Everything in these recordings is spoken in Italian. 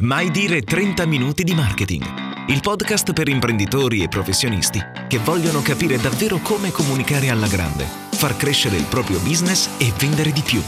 Mai dire 30 minuti di marketing. Il podcast per imprenditori e professionisti che vogliono capire davvero come comunicare alla grande, far crescere il proprio business e vendere di più.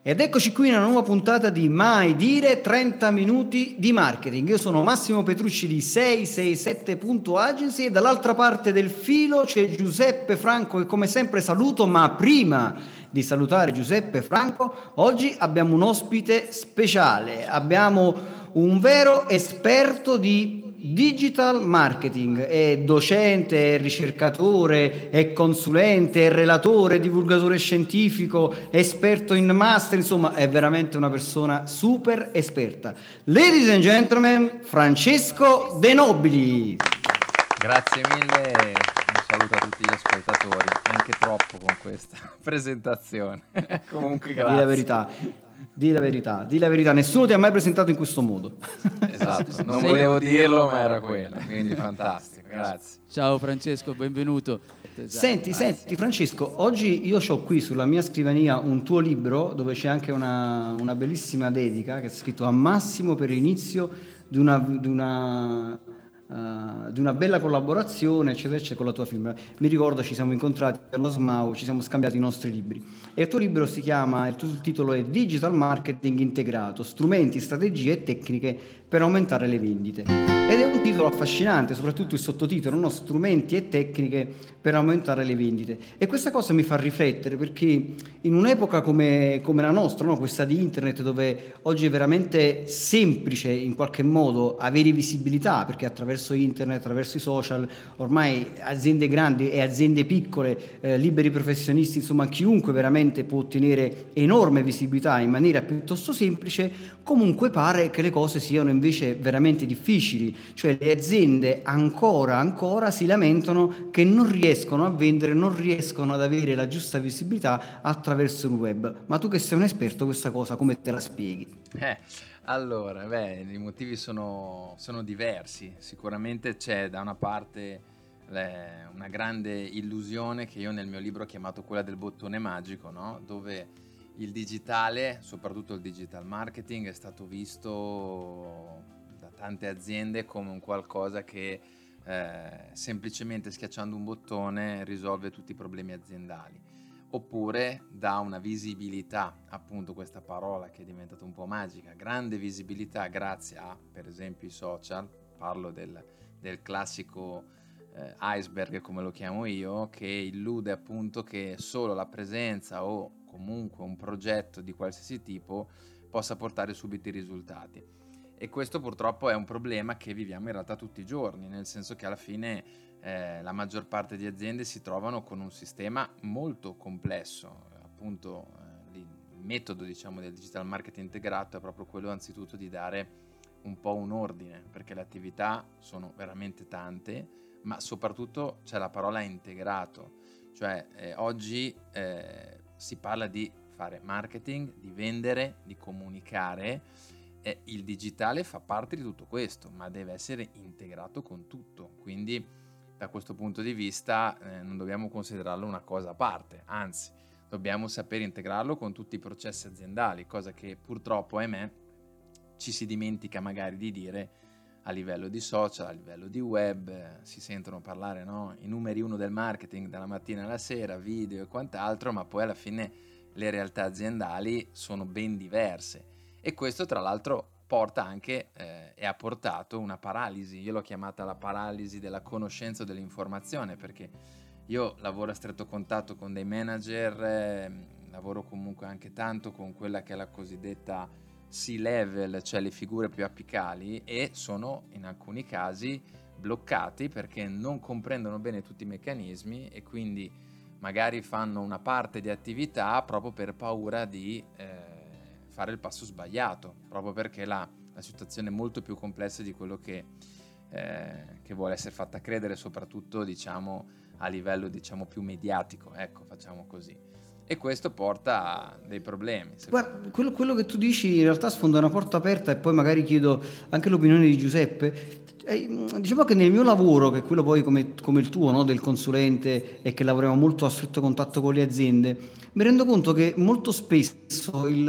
Ed eccoci qui in una nuova puntata di Mai dire 30 minuti di marketing. Io sono Massimo Petrucci di 667.agency e dall'altra parte del filo c'è Giuseppe Franco che come sempre saluto, ma prima di salutare Giuseppe Franco, oggi abbiamo un ospite speciale. Abbiamo un vero esperto di digital marketing, è docente, è ricercatore, è consulente, è relatore, divulgatore scientifico, esperto in master, insomma è veramente una persona super esperta. Ladies and gentlemen, Francesco De Nobili. Grazie mille, un saluto a tutti gli ascoltatori, anche troppo con questa presentazione. Comunque grazie. La verità. Di la verità, di la verità, nessuno ti ha mai presentato in questo modo. Esatto, non volevo dirlo, ma era quello, quindi fantastico, grazie. Ciao Francesco, benvenuto. Senti, grazie. senti Francesco, oggi io ho qui sulla mia scrivania un tuo libro dove c'è anche una, una bellissima dedica che è scritto a Massimo per l'inizio di una, di una Uh, di una bella collaborazione, eccetera, eccetera, con la tua firma. Mi ricordo ci siamo incontrati allo SMAU, ci siamo scambiati i nostri libri. E il tuo libro si chiama, il tuo titolo è Digital Marketing Integrato, strumenti, strategie e tecniche per aumentare le vendite. Ed è un titolo affascinante, soprattutto il sottotitolo, no? strumenti e tecniche per aumentare le vendite. E questa cosa mi fa riflettere perché in un'epoca come, come la nostra, no? questa di internet, dove oggi è veramente semplice in qualche modo avere visibilità, perché attraverso internet, attraverso i social, ormai aziende grandi e aziende piccole, eh, liberi professionisti, insomma chiunque veramente può ottenere enorme visibilità in maniera piuttosto semplice, comunque pare che le cose siano invece veramente difficili, cioè le aziende ancora, ancora si lamentano che non riescono a vendere, non riescono ad avere la giusta visibilità attraverso il web. Ma tu che sei un esperto, questa cosa come te la spieghi? Eh, allora, beh, i motivi sono, sono diversi. Sicuramente c'è da una parte una grande illusione che io nel mio libro ho chiamato quella del bottone magico, no? dove il digitale, soprattutto il digital marketing, è stato visto da tante aziende come un qualcosa che eh, semplicemente schiacciando un bottone risolve tutti i problemi aziendali. Oppure dà una visibilità, appunto questa parola che è diventata un po' magica, grande visibilità grazie a, per esempio, i social, parlo del, del classico eh, iceberg come lo chiamo io, che illude appunto che solo la presenza o comunque un progetto di qualsiasi tipo possa portare subito i risultati. E questo purtroppo è un problema che viviamo in realtà tutti i giorni, nel senso che alla fine eh, la maggior parte di aziende si trovano con un sistema molto complesso, appunto eh, il metodo diciamo, del digital marketing integrato è proprio quello anzitutto di dare un po' un ordine, perché le attività sono veramente tante, ma soprattutto c'è la parola integrato, cioè eh, oggi eh, si parla di fare marketing, di vendere, di comunicare. E il digitale fa parte di tutto questo, ma deve essere integrato con tutto. Quindi da questo punto di vista eh, non dobbiamo considerarlo una cosa a parte, anzi dobbiamo sapere integrarlo con tutti i processi aziendali, cosa che purtroppo, ahimè, ci si dimentica magari di dire a livello di social, a livello di web, si sentono parlare no? i numeri uno del marketing dalla mattina alla sera, video e quant'altro, ma poi alla fine le realtà aziendali sono ben diverse e questo tra l'altro porta anche eh, e ha portato una paralisi, io l'ho chiamata la paralisi della conoscenza dell'informazione perché io lavoro a stretto contatto con dei manager, eh, lavoro comunque anche tanto con quella che è la cosiddetta C-level, cioè le figure più apicali, e sono in alcuni casi bloccati perché non comprendono bene tutti i meccanismi e quindi magari fanno una parte di attività proprio per paura di eh, fare il passo sbagliato, proprio perché la, la, situazione è molto più complessa di quello che, eh, che vuole essere fatta credere, soprattutto diciamo, a livello diciamo, più mediatico, ecco, facciamo così e questo porta a dei problemi. Guarda, quello, quello, che tu dici in realtà sfonda una porta aperta e poi magari chiedo anche l'opinione di Giuseppe. Eh, diciamo che nel mio lavoro, che è quello poi come, come il tuo, no? del consulente e che lavoriamo molto a stretto contatto con le aziende, mi rendo conto che molto spesso il,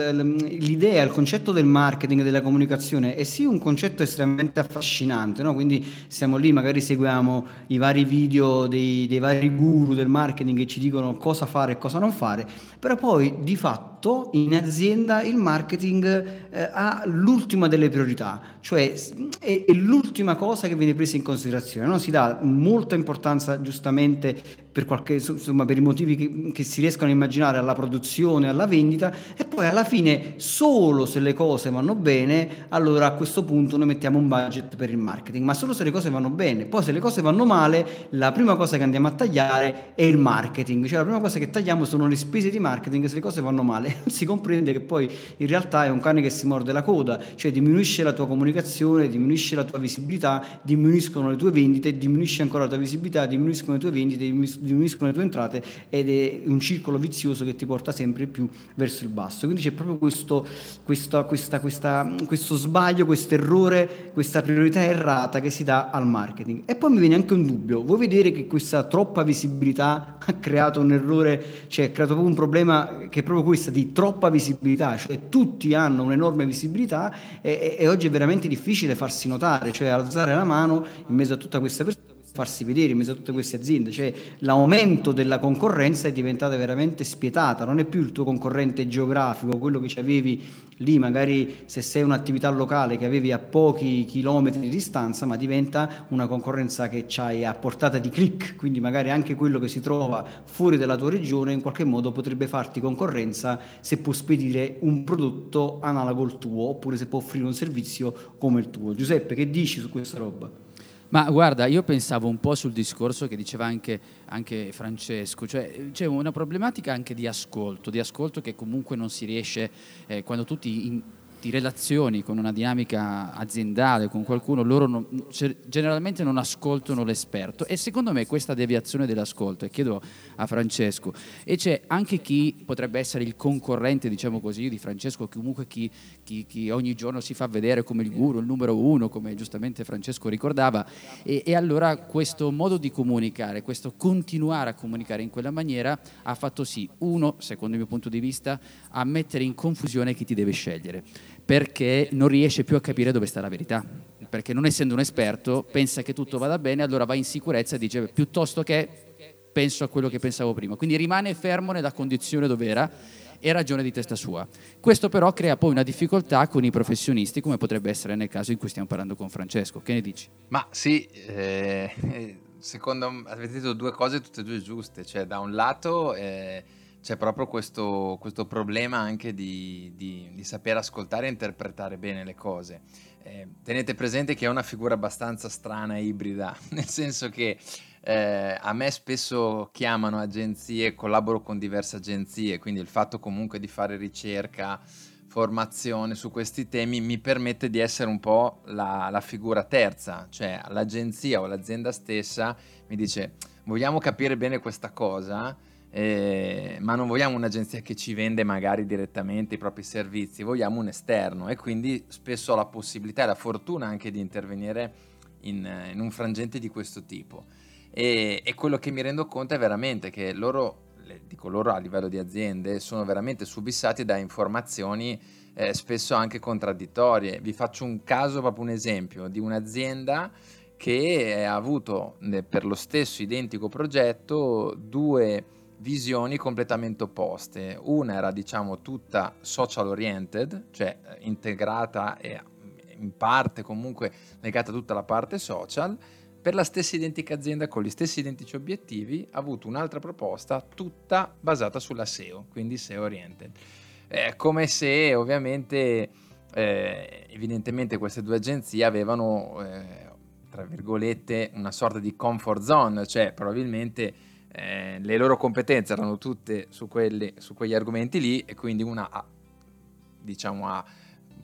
l'idea, il concetto del marketing della comunicazione è sì un concetto estremamente affascinante, no? quindi siamo lì, magari seguiamo i vari video dei, dei vari guru del marketing che ci dicono cosa fare e cosa non fare, però poi di fatto in azienda il marketing eh, ha l'ultima delle priorità, cioè è, è, l'ultima cosa che viene presa in considerazione, no? si dà molta importanza giustamente per, qualche, insomma, per i motivi che, che, si riescono a immaginare alla produzione, alla vendita e poi alla fine solo se le cose vanno bene allora a questo punto noi mettiamo un budget per il marketing, ma solo se le cose vanno bene, poi se le cose vanno male la prima cosa che andiamo a tagliare è il marketing, cioè la prima cosa che tagliamo sono le spese di marketing se le cose vanno male, si comprende che poi in realtà è un cane che si morde la coda, cioè diminuisce la tua comunicazione, diminuisce la tua visibilità, diminuiscono le tue vendite, diminuisce ancora la tua visibilità, diminuiscono le tue vendite, diminuiscono le tue entrate ed è un circolo vizioso che ti porta sempre più verso il basso. Quindi c'è proprio questo, questa, questa, questa, questo sbaglio, questo errore, questa priorità errata che si dà al marketing. E poi mi viene anche un dubbio, vuoi vedere che questa troppa visibilità ha creato un errore, cioè ha creato proprio un problema che è proprio questa di troppa visibilità, cioè tutti hanno un'enorme visibilità e, e, e oggi è veramente difficile farsi notare, cioè alzare la mano in mezzo a tutta questa persona farsi vedere in mezzo a tutte queste aziende, cioè l'aumento della concorrenza è diventata veramente spietata, non è più il tuo concorrente geografico, quello che avevi lì, magari se sei un'attività locale che avevi a pochi chilometri di distanza, ma diventa una concorrenza che c'hai a portata di click, quindi magari anche quello che si trova fuori dalla tua regione in qualche modo potrebbe farti concorrenza se può spedire un prodotto analogo al tuo oppure se può offrire un servizio come il tuo. Giuseppe, che dici su questa roba? Ma guarda, io pensavo un po' sul discorso che diceva anche, anche, Francesco, cioè c'è una problematica anche di ascolto, di ascolto che comunque non si riesce, eh, quando tutti in, ti relazioni con una dinamica aziendale, con qualcuno, loro non, generalmente non ascoltano l'esperto. E secondo me questa deviazione dell'ascolto, e chiedo a Francesco, e c'è anche chi potrebbe essere il concorrente, diciamo così, di Francesco, comunque chi, chi, chi ogni giorno si fa vedere come il guru, il numero uno, come giustamente Francesco ricordava, e, e allora questo modo di comunicare, questo continuare a comunicare in quella maniera ha fatto sì, uno, secondo il mio punto di vista, a mettere in confusione chi ti deve scegliere perché non riesce più a capire dove sta la verità. Perché non essendo un esperto, pensa che tutto vada bene, allora va in sicurezza e dice piuttosto che penso a quello che pensavo prima. Quindi rimane fermo nella condizione dove era e ragione di testa sua. Questo però crea poi una difficoltà con i professionisti, come potrebbe essere nel caso in cui stiamo parlando con Francesco. Che ne dici? Ma sì, eh, secondo me avete detto due cose tutte e due giuste. Cioè, da un lato... Eh, c'è proprio questo, questo problema anche di, di, di, saper ascoltare e interpretare bene le cose. Eh, tenete presente che è una figura abbastanza strana e ibrida, nel senso che eh, a me spesso chiamano agenzie, collaboro con diverse agenzie, quindi il fatto comunque di fare ricerca, formazione su questi temi mi permette di essere un po' la, la figura terza, cioè l'agenzia o l'azienda stessa mi dice vogliamo capire bene questa cosa, eh, ma non vogliamo un'agenzia che ci vende magari direttamente i propri servizi, vogliamo un esterno e quindi spesso ho la possibilità e la fortuna anche di intervenire in, in un frangente di questo tipo. E, e, quello che mi rendo conto è veramente che loro, dico loro a livello di aziende, sono veramente subissati da informazioni eh, spesso anche contraddittorie. Vi faccio un caso, proprio un esempio di un'azienda che ha avuto per lo stesso identico progetto due visioni completamente opposte. Una era diciamo tutta social oriented, cioè eh, integrata e in parte comunque legata a tutta la parte social. Per la stessa identica azienda con gli stessi identici obiettivi ha avuto un'altra proposta tutta basata sulla SEO, quindi SEO oriented. È come se ovviamente eh, evidentemente queste due agenzie avevano eh, tra virgolette una sorta di comfort zone, cioè probabilmente eh, le loro competenze erano tutte su, quelli, su quegli argomenti lì e quindi una ha, diciamo, ha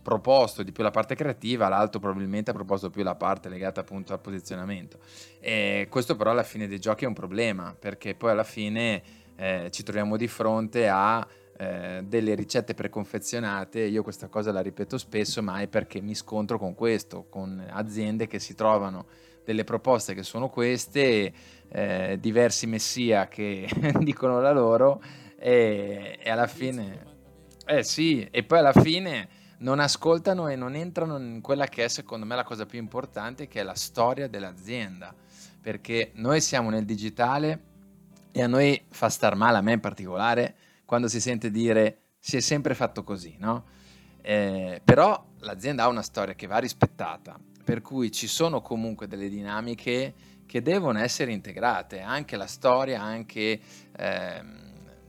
proposto di più la parte creativa, l'altro probabilmente ha proposto più la parte legata appunto al posizionamento. E questo però alla fine dei giochi è un problema perché poi alla fine eh, ci troviamo di fronte a eh, delle ricette preconfezionate, io questa cosa la ripeto spesso, ma è perché mi scontro con questo, con aziende che si trovano delle proposte che sono queste, eh, diversi messia che dicono la loro e, e alla fine... Eh sì, e poi alla fine non ascoltano e non entrano in quella che è secondo me la cosa più importante, che è la storia dell'azienda. Perché noi siamo nel digitale e a noi fa star male, a me in particolare, quando si sente dire si è sempre fatto così, no? Eh, però l'azienda ha una storia che va rispettata, per cui ci sono comunque delle dinamiche che devono essere integrate, anche la storia, anche eh,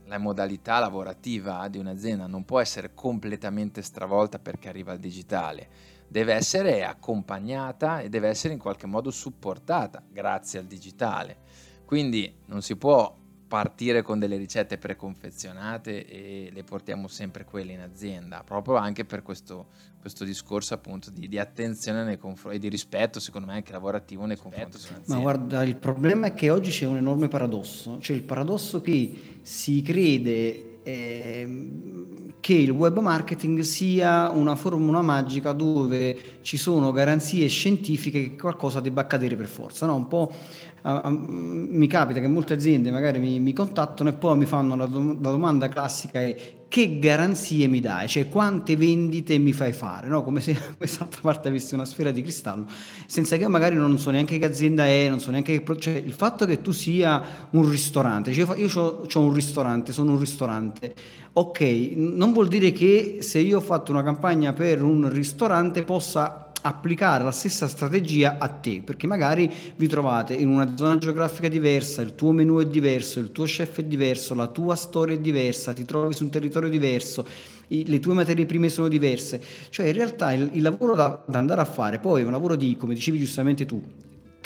la modalità lavorativa di un'azienda non può essere completamente stravolta perché arriva al digitale, deve essere accompagnata e deve essere in qualche modo supportata grazie al digitale. Quindi non si può partire con delle ricette preconfezionate e le portiamo sempre quelle in azienda, proprio anche per questo, questo discorso appunto di, di attenzione nei confronti e di rispetto, secondo me anche lavorativo nei confronti Ma guarda, il problema è che oggi c'è un enorme paradosso, cioè il paradosso che si crede eh, che il web marketing sia una formula magica dove ci sono garanzie scientifiche che qualcosa debba accadere per forza, no? Un po' a, a, mi capita che molte aziende magari mi, mi contattano e poi mi fanno la, do, la, domanda classica è che garanzie mi dai? Cioè quante vendite mi fai fare? No? Come se quest'altra parte avesse una sfera di cristallo, senza che io magari non so neanche che azienda è, non so neanche che... Cioè, il fatto che tu sia un ristorante, cioè io ho un ristorante, sono un ristorante, ok, non vuol dire che se io ho fatto una campagna per un ristorante possa applicare la stessa strategia a te, perché magari vi trovate in una zona geografica diversa, il tuo menu è diverso, il tuo chef è diverso, la tua storia è diversa, ti trovi su un territorio diverso, i, le tue materie prime sono diverse. Cioè in realtà il, il lavoro da, da andare a fare poi è un lavoro di, come dicevi giustamente tu,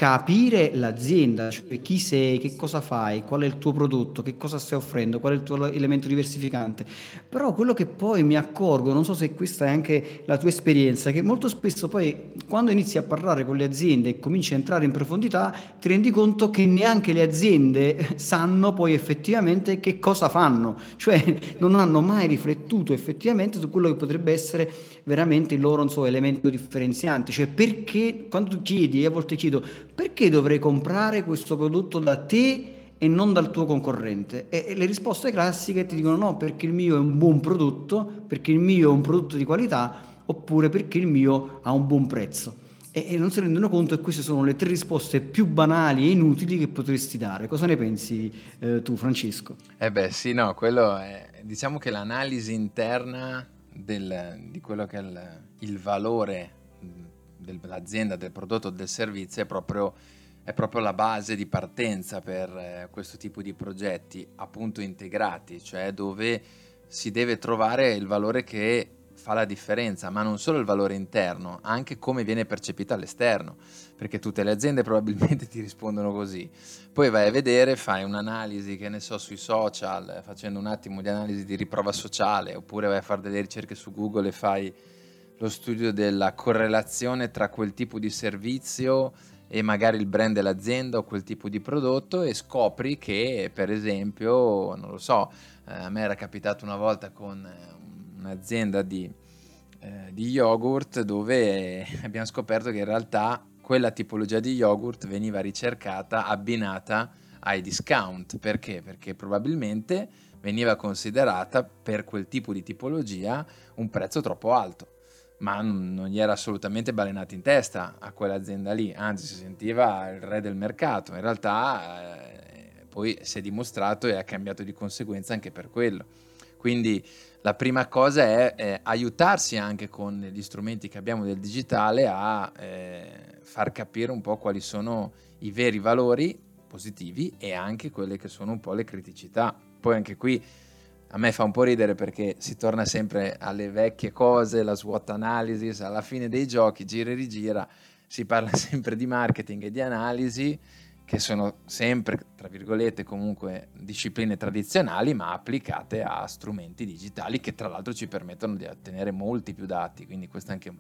capire l'azienda, cioè chi sei, che cosa fai, qual è il tuo prodotto, che cosa stai offrendo, qual è il tuo elemento diversificante. Però quello che poi mi accorgo, non so se questa è anche la tua esperienza, che molto spesso poi quando inizi a parlare con le aziende e cominci a entrare in profondità, ti rendi conto che neanche le aziende sanno poi effettivamente che cosa fanno, cioè non hanno mai riflettuto effettivamente su quello che potrebbe essere veramente il loro so, elemento differenziante, cioè perché quando tu chiedi, a volte chiedo perché dovrei comprare questo prodotto da te e non dal tuo concorrente? E, e le risposte classiche ti dicono no, perché il mio è un buon prodotto, perché il mio è un prodotto di qualità, oppure perché il mio ha un buon prezzo. E, e non si rendono conto che queste sono le tre risposte più banali e inutili che potresti dare. Cosa ne pensi eh, tu, Francesco? Eh beh, sì, no, quello è, diciamo che l'analisi interna del, di quello che è il, il valore dell'azienda, del prodotto del servizio è proprio, è proprio, la base di partenza per eh, questo tipo di progetti appunto integrati, cioè dove si deve trovare il valore che fa la differenza, ma non solo il valore interno, anche come viene percepito all'esterno, perché tutte le aziende probabilmente ti rispondono così. Poi vai a vedere, fai un'analisi, che ne so, sui social, facendo un attimo di analisi di riprova sociale, oppure vai a fare delle ricerche su Google e fai lo studio della correlazione tra quel tipo di servizio e magari il brand dell'azienda o quel tipo di prodotto e scopri che per esempio, non lo so, eh, a me era capitato una volta con eh, un'azienda di, eh, di yogurt dove abbiamo scoperto che in realtà quella tipologia di yogurt veniva ricercata abbinata ai discount. Perché? Perché probabilmente veniva considerata per quel tipo di tipologia un prezzo troppo alto ma non gli era assolutamente balenato in testa a quell'azienda lì, anzi si sentiva il re del mercato. In realtà eh, poi si è dimostrato e ha cambiato di conseguenza anche per quello. Quindi la prima cosa è, è aiutarsi anche con gli strumenti che abbiamo del digitale a eh, far capire un po' quali sono i veri valori positivi e anche quelle che sono un po' le criticità. Poi anche qui a me fa un po' ridere perché si torna sempre alle vecchie cose, la SWOT analysis, alla fine dei giochi, gira e rigira, si parla sempre di marketing e di analisi, che sono sempre, tra virgolette, comunque discipline tradizionali, ma applicate a strumenti digitali che tra l'altro ci permettono di ottenere molti più dati, quindi questo è anche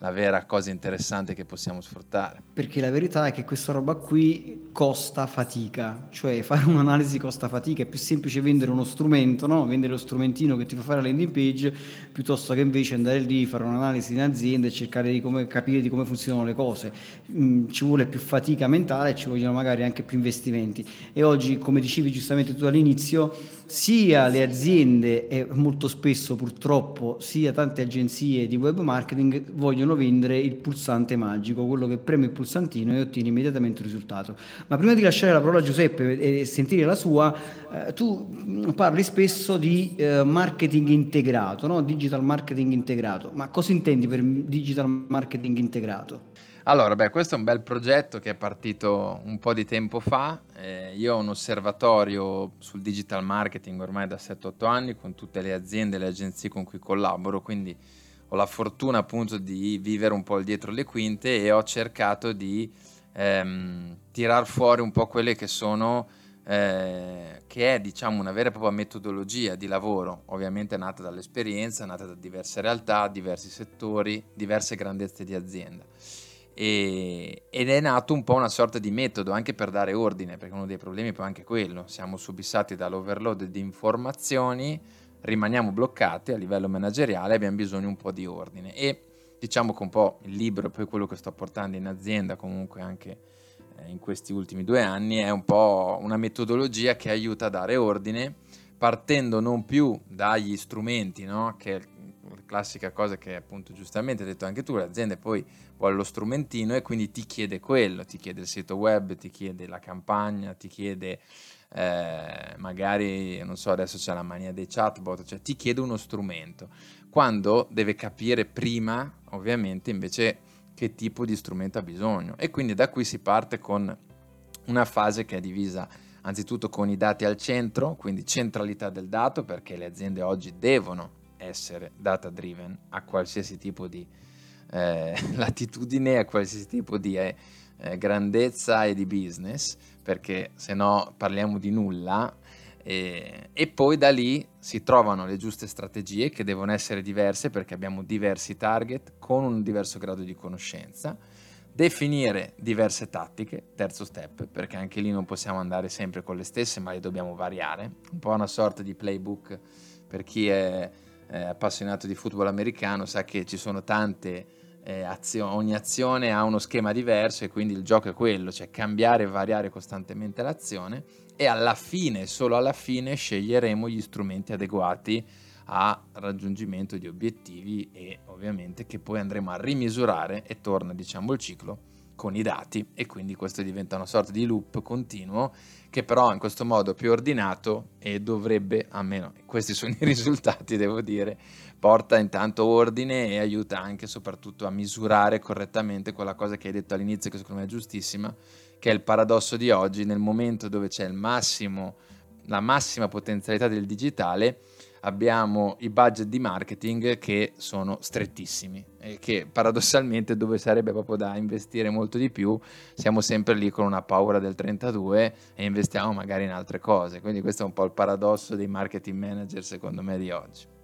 la vera cosa interessante che possiamo sfruttare. Perché la verità è che questa roba qui costa fatica, cioè fare un'analisi costa fatica, è più semplice vendere uno strumento, no? vendere lo strumentino che ti fa fare la landing page, piuttosto che invece andare lì, fare un'analisi in azienda e cercare di come, capire di come funzionano le cose. Mm, ci vuole più fatica mentale, ci vogliono magari anche più investimenti. E oggi, come dicevi giustamente tu all'inizio, sia le aziende e molto spesso purtroppo sia tante agenzie di web marketing vogliono vendere il pulsante magico, quello che preme il pulsantino e ottiene immediatamente il risultato. Ma prima di lasciare la parola a Giuseppe e sentire la sua, eh, tu parli spesso di eh, marketing integrato, no? digital marketing integrato. Ma cosa intendi per digital marketing integrato? Allora, beh, questo è un bel progetto che è partito un po' di tempo fa. Eh, io ho un osservatorio sul digital marketing ormai da 7-8 anni con tutte le aziende e le agenzie con cui collaboro, quindi ho la fortuna appunto di vivere un po' dietro le quinte e ho cercato di ehm, tirar fuori un po' quelle che sono eh, che è diciamo una vera e propria metodologia di lavoro, ovviamente nata dall'esperienza, nata da diverse realtà, diversi settori, diverse grandezze di azienda e, ed è nato un po' una sorta di metodo anche per dare ordine, perché uno dei problemi è poi anche quello, siamo subissati dall'overload di informazioni, rimaniamo bloccati a livello manageriale, abbiamo bisogno un po' di ordine e diciamo che un po' il libro e poi quello che sto portando in azienda comunque anche eh, in questi ultimi due anni è un po' una metodologia che aiuta a dare ordine partendo non più dagli strumenti, no? che classica cosa che appunto giustamente hai detto anche tu, l'azienda poi vuole lo strumentino e quindi ti chiede quello, ti chiede il sito web, ti chiede la campagna, ti chiede eh, magari, non so, adesso c'è la mania dei chatbot, cioè ti chiede uno strumento, quando deve capire prima, ovviamente, invece che tipo di strumento ha bisogno. E quindi da qui si parte con una fase che è divisa anzitutto con i dati al centro, quindi centralità del dato, perché le aziende oggi devono essere data driven a qualsiasi tipo di eh, latitudine, a qualsiasi tipo di eh, eh, grandezza e di business, perché se no parliamo di nulla. E, e poi da lì si trovano le giuste strategie che devono essere diverse perché abbiamo diversi target con un diverso grado di conoscenza definire diverse tattiche, terzo step, perché anche lì non possiamo andare sempre con le stesse, ma le dobbiamo variare, un po' una sorta di playbook per chi è eh, appassionato di football americano sa che ci sono tante eh, azioni, ogni azione ha uno schema diverso e quindi il gioco è quello, cioè cambiare e variare costantemente l'azione e alla fine, solo alla fine, sceglieremo gli strumenti adeguati a raggiungimento di obiettivi e ovviamente che poi andremo a rimisurare e torna diciamo il ciclo con i dati e quindi questo diventa una sorta di loop continuo che però in questo modo più ordinato e dovrebbe, almeno questi sono i risultati devo dire, porta intanto ordine e aiuta anche soprattutto a misurare correttamente quella cosa che hai detto all'inizio che secondo me è giustissima, che è il paradosso di oggi nel momento dove c'è massimo, la massima potenzialità del digitale abbiamo i budget di marketing che sono strettissimi e che paradossalmente dove sarebbe proprio da investire molto di più siamo sempre lì con una paura del 32 e investiamo magari in altre cose. Quindi questo è un po' il paradosso dei marketing manager secondo me di oggi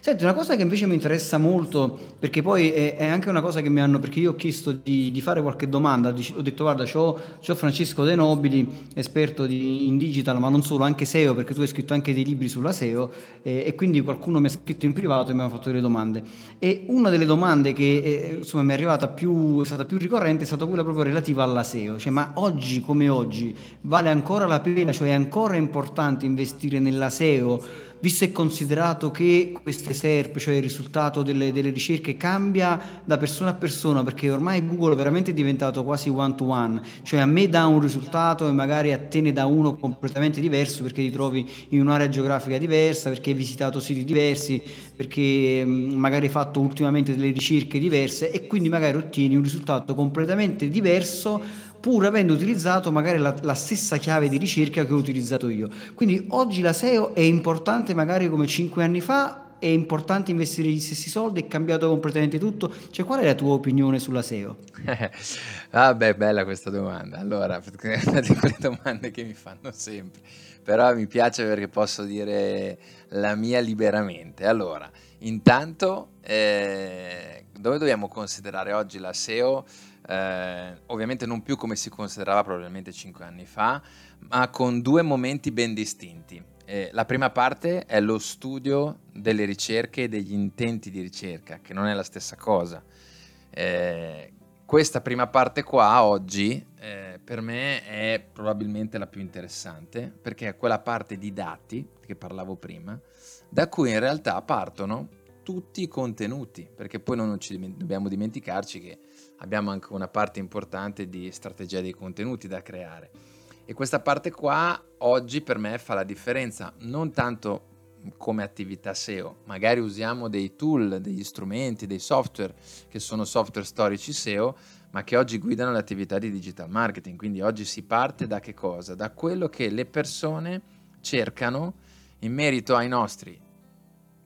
Senti, una cosa che invece mi interessa molto, perché poi è, è anche una cosa che mi hanno, perché io ho chiesto di, di fare qualche domanda, ho detto guarda, c'ho, c'ho Francesco De Nobili, esperto di, in digital, ma non solo, anche SEO, perché tu hai scritto anche dei libri sulla SEO, eh, e quindi qualcuno mi ha scritto in privato e mi ha fatto delle domande. E una delle domande che eh, insomma mi è arrivata più, è stata più ricorrente è stata quella proprio relativa alla SEO, cioè ma oggi come oggi vale ancora la pena, cioè è ancora importante investire nella SEO? Visto e considerato che queste SERP, cioè il risultato delle, delle, ricerche, cambia da persona a persona, perché ormai Google veramente è diventato quasi one to one, cioè a me dà un risultato e magari a te ne dà uno completamente diverso perché ti trovi in un'area geografica diversa, perché hai visitato siti diversi, perché magari hai fatto ultimamente delle ricerche diverse e quindi magari ottieni un risultato completamente diverso pur avendo utilizzato magari la, la, stessa chiave di ricerca che ho utilizzato io. Quindi oggi la SEO è importante magari come cinque anni fa, è importante investire gli stessi soldi, è cambiato completamente tutto. Cioè, qual è la tua opinione sulla SEO? ah, beh, bella questa domanda. Allora, è una di quelle domande che mi fanno sempre, però mi piace perché posso dire la mia liberamente. Allora, intanto, eh, dove dobbiamo considerare oggi la SEO? Eh, ovviamente non più come si considerava probabilmente cinque anni fa, ma con due momenti ben distinti. Eh, la prima parte è lo studio delle ricerche e degli intenti di ricerca, che non è la stessa cosa. Eh, questa prima parte qua oggi eh, per me è probabilmente la più interessante perché è quella parte di dati che parlavo prima, da cui in realtà partono tutti i contenuti, perché poi non ci dobbiamo dimenticarci che abbiamo anche una parte importante di strategia dei contenuti da creare. E questa parte qua oggi per me fa la differenza, non tanto come attività SEO, magari usiamo dei tool, degli strumenti, dei software che sono software storici SEO, ma che oggi guidano l'attività di digital marketing. Quindi oggi si parte da che cosa? Da quello che le persone cercano in merito ai nostri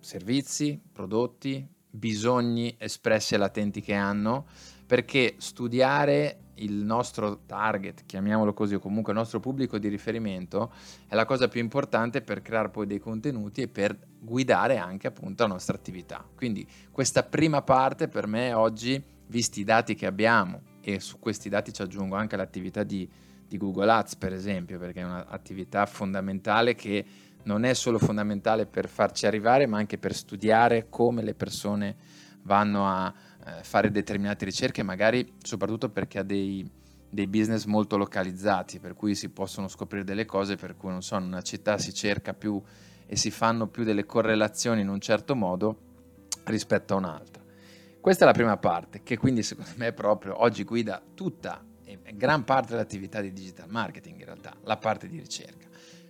servizi, prodotti, bisogni espressi e latenti che hanno, perché studiare il nostro target, chiamiamolo così, o comunque il nostro pubblico di riferimento, è la cosa più importante per creare poi dei contenuti e per guidare anche appunto la nostra attività. Quindi questa prima parte per me oggi, visti i dati che abbiamo, e su questi dati ci aggiungo anche l'attività di, di Google Ads per esempio, perché è un'attività fondamentale che non è solo fondamentale per farci arrivare, ma anche per studiare come le persone vanno a eh, fare determinate ricerche, magari soprattutto perché ha dei, dei, business molto localizzati, per cui si possono scoprire delle cose, per cui non so, in una città si cerca più e si fanno più delle correlazioni in un certo modo rispetto a un'altra. Questa è la prima parte, che quindi secondo me proprio oggi guida tutta e gran parte dell'attività di digital marketing in realtà, la parte di ricerca.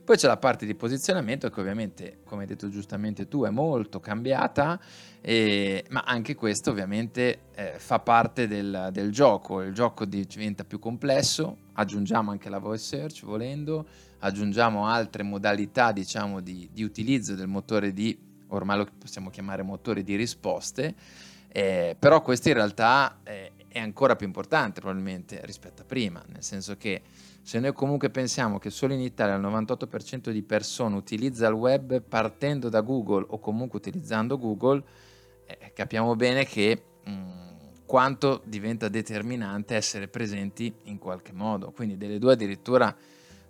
Poi c'è la parte di posizionamento che ovviamente, come hai detto giustamente tu, è molto cambiata, e, ma anche questo ovviamente eh, fa parte del, del, gioco, il gioco diventa più complesso, aggiungiamo anche la voice search volendo, aggiungiamo altre modalità diciamo di, di utilizzo del motore di, ormai lo possiamo chiamare motore di risposte, eh, però questo in realtà eh, è ancora più importante probabilmente rispetto a prima, nel senso che se noi comunque pensiamo che solo in Italia il 98% di persone utilizza il web partendo da Google o comunque utilizzando Google, eh, capiamo bene che mh, mm, quanto diventa determinante essere presenti in qualche modo. Quindi delle due addirittura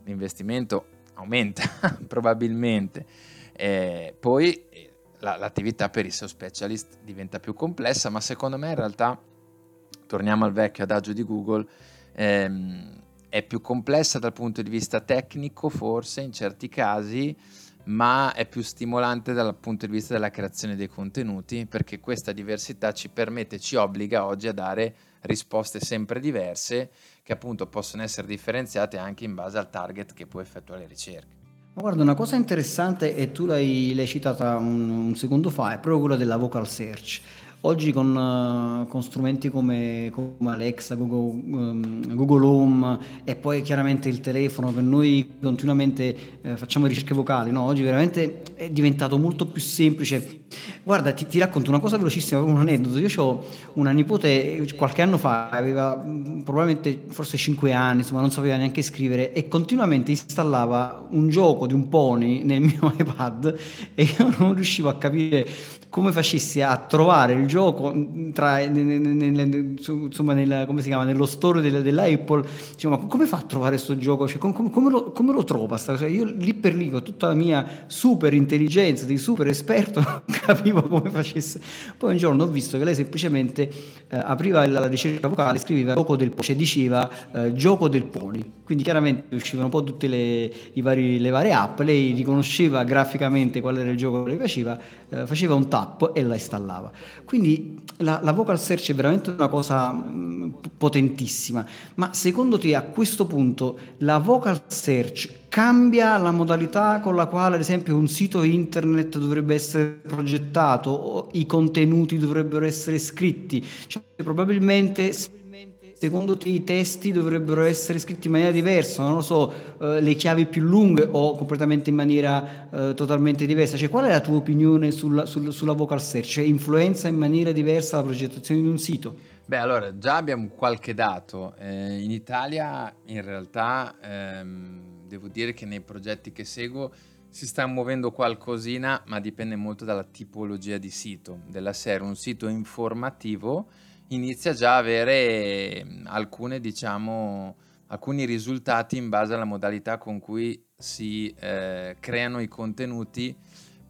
l'investimento aumenta probabilmente. Eh, poi eh, la, l'attività per i SEO specialist diventa più complessa, ma secondo me in realtà, torniamo al vecchio adagio di Google, ehm, è più complessa dal punto di vista tecnico, forse in certi casi, ma è più stimolante dal punto di vista della creazione dei contenuti, perché questa diversità ci permette, ci obbliga oggi a dare risposte sempre diverse, che appunto possono essere differenziate anche in base al target che può effettuare le ricerche. Ma guarda, una cosa interessante, e tu l'hai, l'hai citata un, un secondo fa, è proprio quella della vocal search. Oggi con, uh, con strumenti come, come Alexa, Google, um, Google, Home e poi chiaramente il telefono, che noi continuamente eh, facciamo ricerche vocali, no? oggi veramente è diventato molto più semplice. Guarda, ti, ti racconto una cosa velocissima, un aneddoto. Io ho una nipote, qualche anno fa, aveva mm, probabilmente forse 5 anni, insomma non sapeva neanche scrivere e continuamente installava un gioco di un pony nel mio iPad e io non riuscivo a capire come facessi a trovare il gioco tra, insomma, nel, come si chiama, nello store del, dell'Apple, diciamo, come fa a trovare questo gioco? Cioè, come, come, lo, come, lo, trova? Cioè, io lì per lì con tutta la mia super intelligenza di super esperto non capivo come facesse. Poi un giorno ho visto che lei semplicemente eh, apriva la ricerca vocale, scriveva gioco del pony, cioè diceva eh, gioco del pony. Quindi chiaramente uscivano un po' tutte le, vari, le varie app, lei riconosceva graficamente qual era il gioco che le piaceva, eh, faceva un tap e la installava. Quindi la, la vocal search è veramente una cosa mh, mm, potentissima, ma secondo te a questo punto la vocal search cambia la modalità con la quale ad esempio un sito internet dovrebbe essere progettato i contenuti dovrebbero essere scritti? Cioè, probabilmente secondo te i testi dovrebbero essere scritti in maniera diversa, non lo so, eh, le chiavi più lunghe o completamente in maniera eh, totalmente diversa? Cioè, qual è la tua opinione sulla, sul, sulla vocal search? Cioè, influenza in maniera diversa la progettazione di un sito? Beh, allora, già abbiamo qualche dato. Eh, in Italia, in realtà, ehm, devo dire che nei progetti che seguo si sta muovendo qualcosina, ma dipende molto dalla tipologia di sito. Della serie, un sito informativo inizia già a avere alcune, diciamo, alcuni risultati in base alla modalità con cui si eh, creano i contenuti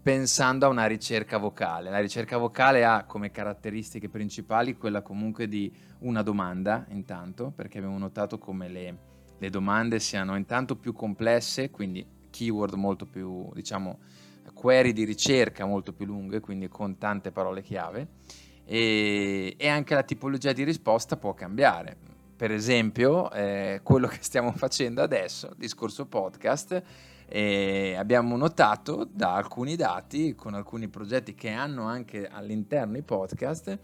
pensando a una ricerca vocale. La ricerca vocale ha come caratteristiche principali quella comunque di una domanda, intanto, perché abbiamo notato come le, le domande siano intanto più complesse, quindi keyword molto più, diciamo, query di ricerca molto più lunghe, quindi con tante parole chiave, e, e anche la tipologia di risposta può cambiare. Per esempio, eh, quello che stiamo facendo adesso, discorso podcast, e abbiamo notato da alcuni dati, con alcuni progetti che hanno anche all'interno i podcast,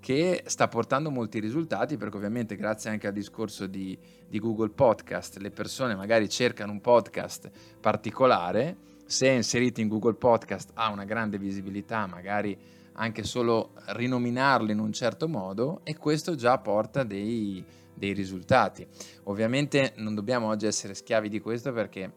che sta portando molti risultati perché ovviamente grazie anche al discorso di, di, Google Podcast le persone magari cercano un podcast particolare, se è inserito in Google Podcast ha una grande visibilità, magari anche solo rinominarlo in un certo modo e questo già porta dei, dei risultati. Ovviamente non dobbiamo oggi essere schiavi di questo perché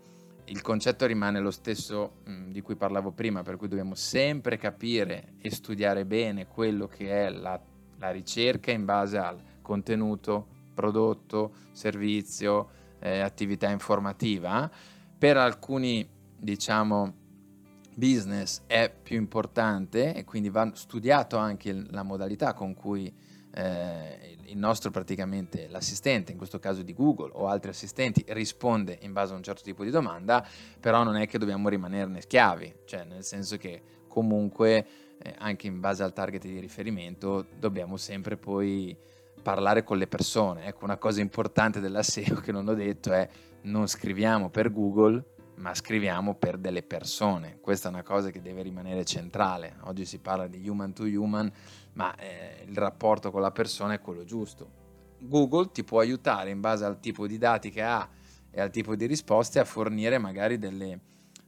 il concetto rimane lo stesso mh, mm, di cui parlavo prima, per cui dobbiamo sempre capire e studiare bene quello che è la, la ricerca in base al contenuto, prodotto, servizio, eh, attività informativa. Per alcuni, diciamo, business è più importante e quindi va studiato anche la modalità con cui eh, il nostro praticamente l'assistente, in questo caso di Google o altri assistenti, risponde in base a un certo tipo di domanda, però non è che dobbiamo rimanerne schiavi, cioè nel senso che comunque eh, anche in base al target di riferimento dobbiamo sempre poi parlare con le persone. Ecco, una cosa importante della SEO che non ho detto è non scriviamo per Google, ma scriviamo per delle persone. Questa è una cosa che deve rimanere centrale. Oggi si parla di human to human, ma eh, il rapporto con la persona è quello giusto. Google ti può aiutare in base al tipo di dati che ha e al tipo di risposte a fornire magari delle,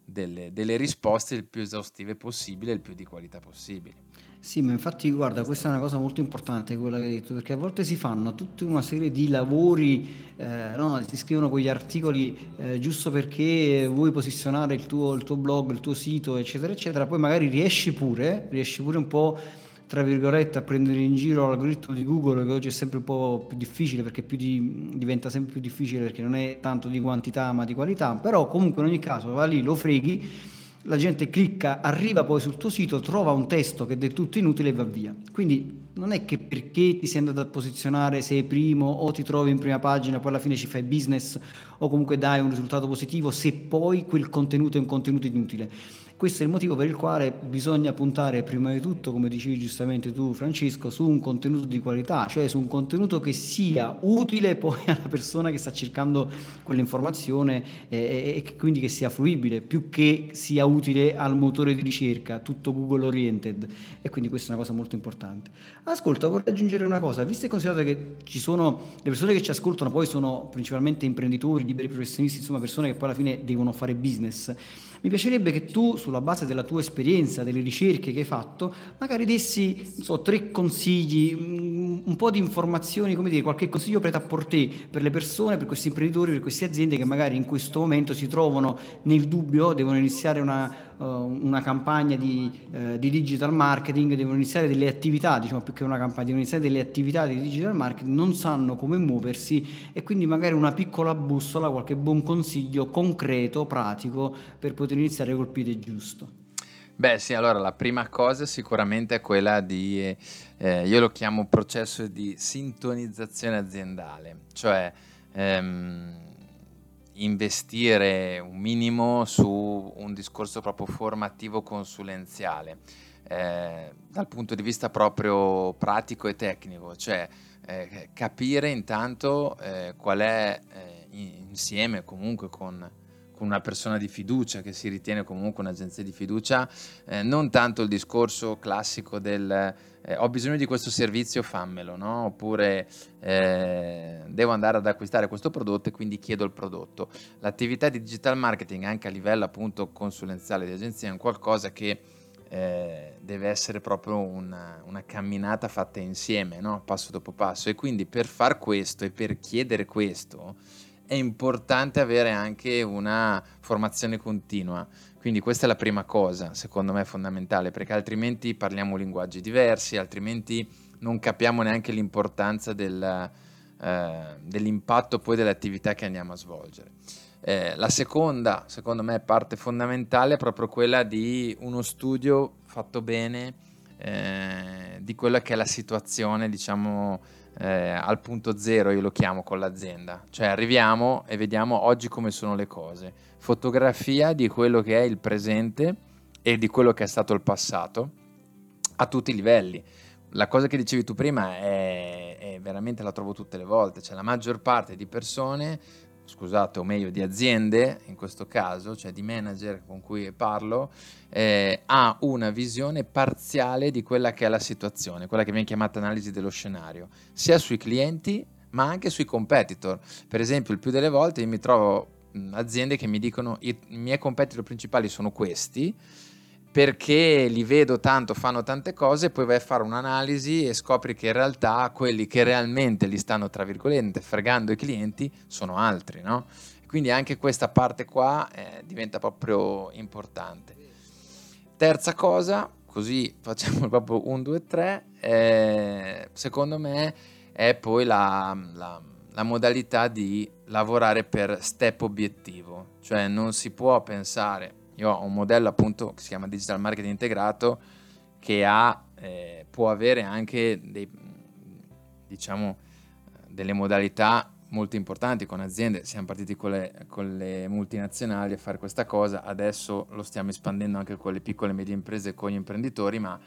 delle, delle risposte il più esaustive possibile il più di qualità possibile. Sì, ma infatti guarda, questa è una cosa molto importante quella che hai detto, perché a volte si fanno tutta una serie di lavori, eh, no, si scrivono quegli articoli eh, giusto perché vuoi posizionare il tuo, il tuo blog, il tuo sito, eccetera, eccetera, poi magari riesci pure, riesci pure un po' tra virgolette a prendere in giro l'algoritmo di Google che oggi è sempre un po' più difficile perché più di, diventa sempre più difficile perché non è tanto di quantità ma di qualità, però comunque in ogni caso va lì, lo freghi, la gente clicca, arriva poi sul tuo sito, trova un testo che è del tutto inutile e va via. Quindi non è che perché ti sei andato a posizionare sei primo o ti trovi in prima pagina, poi alla fine ci fai business o comunque dai un risultato positivo se poi quel contenuto è un contenuto inutile questo è il motivo per il quale bisogna puntare prima di tutto, come dicevi giustamente tu Francesco, su un contenuto di qualità, cioè su un contenuto che sia utile poi alla persona che sta cercando quell'informazione e, e quindi che sia fruibile, più che sia utile al motore di ricerca, tutto Google oriented. E quindi questa è una cosa molto importante. Ascolta, vorrei aggiungere una cosa, visto e considerato che ci sono le persone che ci ascoltano, poi sono principalmente imprenditori, liberi professionisti, insomma persone che poi alla fine devono fare business. Mi piacerebbe che tu, sulla base della tua esperienza, delle ricerche che hai fatto, magari dessi so, tre consigli, mm, un po' di informazioni, come dire, qualche consiglio preta a portè per le persone, per questi imprenditori, per queste aziende che magari in questo momento si trovano nel dubbio, devono iniziare una, uh, una campagna di, uh, di, digital marketing, devono iniziare delle attività, diciamo più che una campagna, devono iniziare delle attività di digital marketing, non sanno come muoversi e quindi magari una piccola bussola, qualche buon consiglio concreto, pratico per poter iniziare a colpire giusto. Beh sì, allora la prima cosa sicuramente è quella di, eh, io lo chiamo processo di sintonizzazione aziendale, cioè ehm, investire un minimo su un discorso proprio formativo consulenziale, eh, dal punto di vista proprio pratico e tecnico, cioè eh, capire intanto eh, qual è eh, insieme comunque con con una persona di fiducia che si ritiene comunque un'agenzia di fiducia, eh, non tanto il discorso classico del eh, ho bisogno di questo servizio, fammelo, no? oppure eh, devo andare ad acquistare questo prodotto e quindi chiedo il prodotto. L'attività di digital marketing anche a livello appunto consulenziale di agenzia è un qualcosa che eh, deve essere proprio una, una camminata fatta insieme, no? passo dopo passo. E quindi per far questo e per chiedere questo, è importante avere anche una formazione continua, Quindi questa è la prima cosa, secondo me fondamentale, perché altrimenti parliamo linguaggi diversi, altrimenti non capiamo neanche l'importanza del, eh, dell'impatto poi delle attività che andiamo a svolgere. Eh, la seconda, secondo me, parte fondamentale è proprio quella di uno studio fatto bene eh, di quella che è la situazione, diciamo, eh, al punto zero, io lo chiamo con l'azienda. Cioè arriviamo e vediamo oggi come sono le cose. Fotografia di quello che è il presente e di quello che è stato il passato a tutti i livelli la cosa che dicevi tu prima è, è, veramente la trovo tutte le volte, cioè la maggior parte di persone, scusate o meglio di aziende in questo caso, cioè di manager con cui parlo, eh, ha una visione parziale di quella che è la situazione, quella che viene chiamata analisi dello scenario, sia sui clienti ma anche sui competitor. Per esempio il più delle volte io mi trovo aziende che mi dicono i miei competitor principali sono questi, perché li vedo tanto, fanno tante cose, poi vai a fare un'analisi e scopri che in realtà quelli che realmente li stanno, tra virgolette, fregando i clienti sono altri, no? Quindi anche questa parte qua eh, diventa proprio importante. Terza cosa, così facciamo proprio un, due, tre, eh, secondo me è poi la, la, la modalità di lavorare per step obiettivo, cioè non si può pensare io ho un modello appunto che si chiama Digital Marketing Integrato che ha, eh, può avere anche dei, diciamo, delle modalità molto importanti con aziende. Siamo partiti con le, con le, multinazionali a fare questa cosa, adesso lo stiamo espandendo anche con le piccole e medie imprese e con gli imprenditori, ma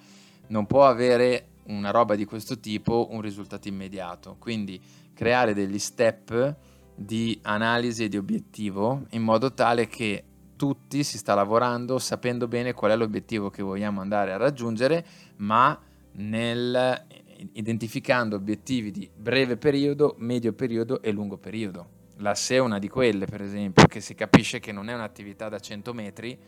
non può avere una roba di questo tipo un risultato immediato. Quindi creare degli step di analisi e di obiettivo in modo tale che tutti si sta lavorando sapendo bene qual è l'obiettivo che vogliamo andare a raggiungere, ma nel, identificando obiettivi di breve periodo, medio periodo e lungo periodo. La SE è una di quelle, per esempio, che si capisce che non è un'attività da 100 metri,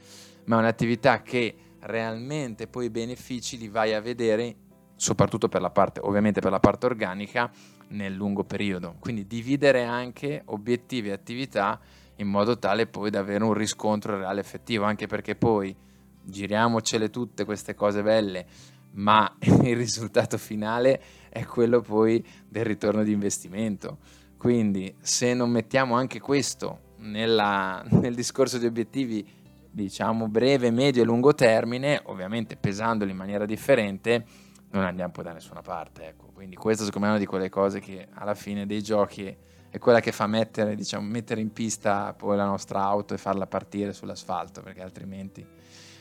ma è un'attività che realmente poi i benefici li vai a vedere, soprattutto per la parte, ovviamente per la parte organica, nel lungo periodo. Quindi dividere anche obiettivi e attività in modo tale poi da avere un riscontro reale effettivo, anche perché poi giriamocele tutte queste cose belle, ma il risultato finale è quello poi del ritorno di investimento. Quindi se non mettiamo anche questo nella, nel discorso di obiettivi, diciamo breve, medio e lungo termine, ovviamente pesandoli in maniera differente, non andiamo poi da nessuna parte. Ecco. Quindi questo secondo me è una di quelle cose che alla fine dei giochi è quella che fa mettere, diciamo, mettere in pista poi la nostra auto e farla partire sull'asfalto, perché altrimenti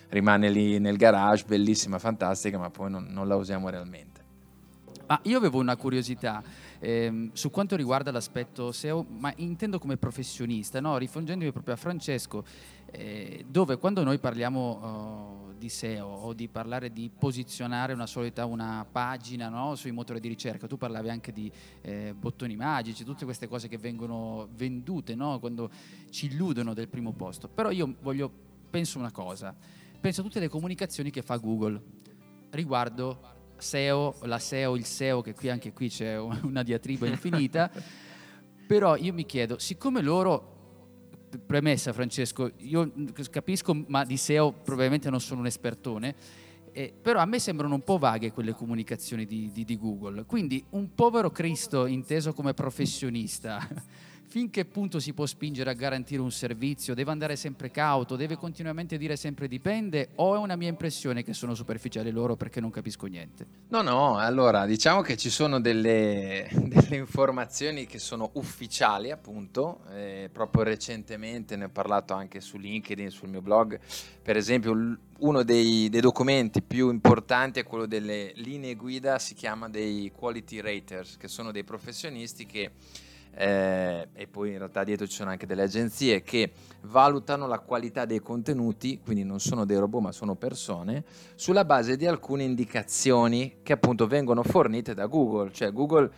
rimane lì nel garage, bellissima, fantastica, ma poi non, non la usiamo realmente. Ah, io avevo una curiosità ehm, su quanto riguarda l'aspetto SEO, ma intendo come professionista, no? rifongendomi proprio a Francesco, eh, dove quando noi parliamo oh, di SEO o di parlare di posizionare una solita una pagina no? sui motori di ricerca, tu parlavi anche di eh, bottoni magici, tutte queste cose che vengono vendute no? quando ci illudono del primo posto. Però io voglio, penso una cosa, penso a tutte le comunicazioni che fa Google riguardo SEO, la SEO, il SEO, che qui anche qui c'è una diatriba infinita, però io mi chiedo, siccome loro premessa Francesco, io capisco, ma di SEO probabilmente non sono un espertone, eh, però a me sembrano un po' vaghe quelle comunicazioni di, di, di Google. Quindi un povero Cristo inteso come professionista fin che punto si può spingere a garantire un servizio? Deve andare sempre cauto? Deve continuamente dire sempre dipende? O è una mia impressione che sono superficiali loro perché non capisco niente? No, no, allora diciamo che ci sono delle, delle informazioni che sono ufficiali appunto, eh, proprio recentemente ne ho parlato anche su LinkedIn, sul mio blog, per esempio uno dei, dei documenti più importanti è quello delle linee guida, si chiama dei quality raters, che sono dei professionisti che eh, e poi in realtà dietro ci sono anche delle agenzie che valutano la qualità dei contenuti, quindi non sono dei robot ma sono persone, sulla base di alcune indicazioni che appunto vengono fornite da Google, cioè Google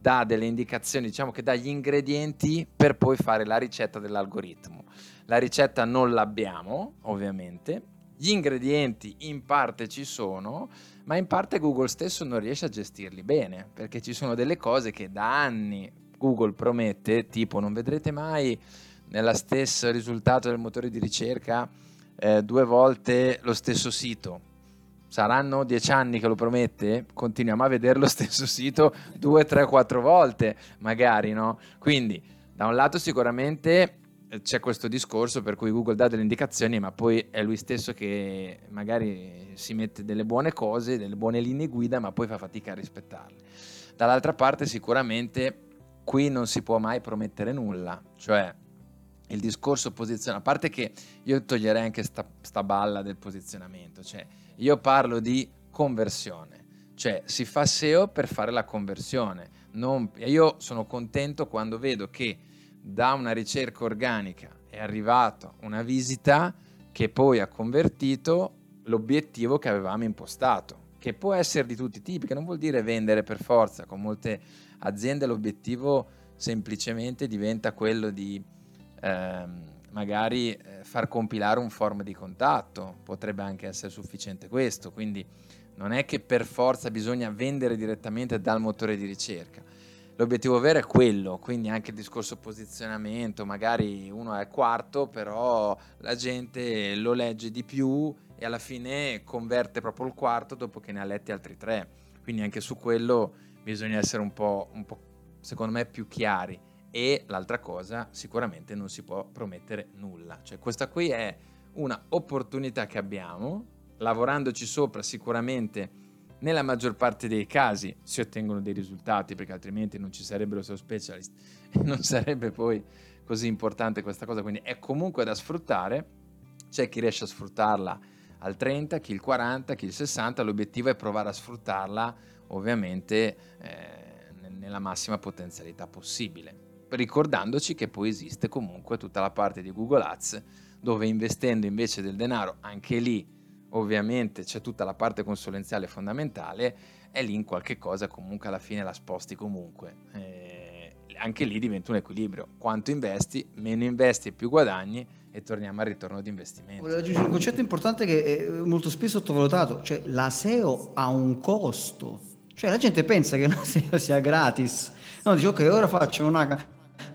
dà delle indicazioni, diciamo che dà gli ingredienti per poi fare la ricetta dell'algoritmo. La ricetta non l'abbiamo, ovviamente, gli ingredienti in parte ci sono, ma in parte Google stesso non riesce a gestirli bene, perché ci sono delle cose che da anni Google promette, tipo non vedrete mai nello stesso risultato del motore di ricerca eh, due volte lo stesso sito, saranno dieci anni che lo promette, continuiamo a vedere lo stesso sito due, tre, quattro volte, magari, no? Quindi, da un lato sicuramente eh, c'è questo discorso per cui Google dà delle indicazioni, ma poi è lui stesso che magari si mette delle buone cose, delle buone linee guida, ma poi fa fatica a rispettarle. Dall'altra parte sicuramente qui non si può mai promettere nulla, cioè il discorso posizione, a parte che io toglierei anche sta, sta balla del posizionamento, cioè io parlo di conversione, cioè si fa SEO per fare la conversione. Non, io sono contento quando vedo che da una ricerca organica è arrivata una visita che poi ha convertito l'obiettivo che avevamo impostato, che può essere di tutti i tipi, che non vuol dire vendere per forza, con molte aziende l'obiettivo semplicemente diventa quello di ehm, magari eh, far compilare un form di contatto, potrebbe anche essere sufficiente questo, quindi non è che per forza bisogna vendere direttamente dal motore di ricerca. L'obiettivo vero è quello, quindi anche il discorso posizionamento, magari uno è quarto, però la gente lo legge di più e alla fine converte proprio il quarto dopo che ne ha letti altri tre. Quindi anche su quello bisogna essere un po', un po' secondo me, più chiari. E l'altra cosa, sicuramente non si può promettere nulla. Cioè questa qui è una opportunità che abbiamo, lavorandoci sopra sicuramente nella maggior parte dei casi si ottengono dei risultati perché altrimenti non ci sarebbero SEO specialist. E non sarebbe poi così importante questa cosa, quindi è comunque da sfruttare, c'è chi riesce a sfruttarla al 30, chi il 40, chi il 60, l'obiettivo è provare a sfruttarla ovviamente eh, nella massima potenzialità possibile ricordandoci che poi esiste comunque tutta la parte di Google Ads dove investendo invece del denaro, anche lì ovviamente c'è tutta la parte consulenziale fondamentale, e lì in qualche cosa comunque alla fine la sposti comunque. Eh, anche lì diventa un equilibrio. Quanto investi, meno investi e più guadagni e torniamo al ritorno di investimento. Un concetto importante che è molto spesso sottovalutato, cioè la SEO ha un costo. Cioè la gente pensa che la sia gratis. No, dice ok, ora faccio una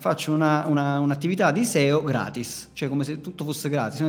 faccio una, una, un'attività di SEO gratis, cioè come se tutto fosse gratis.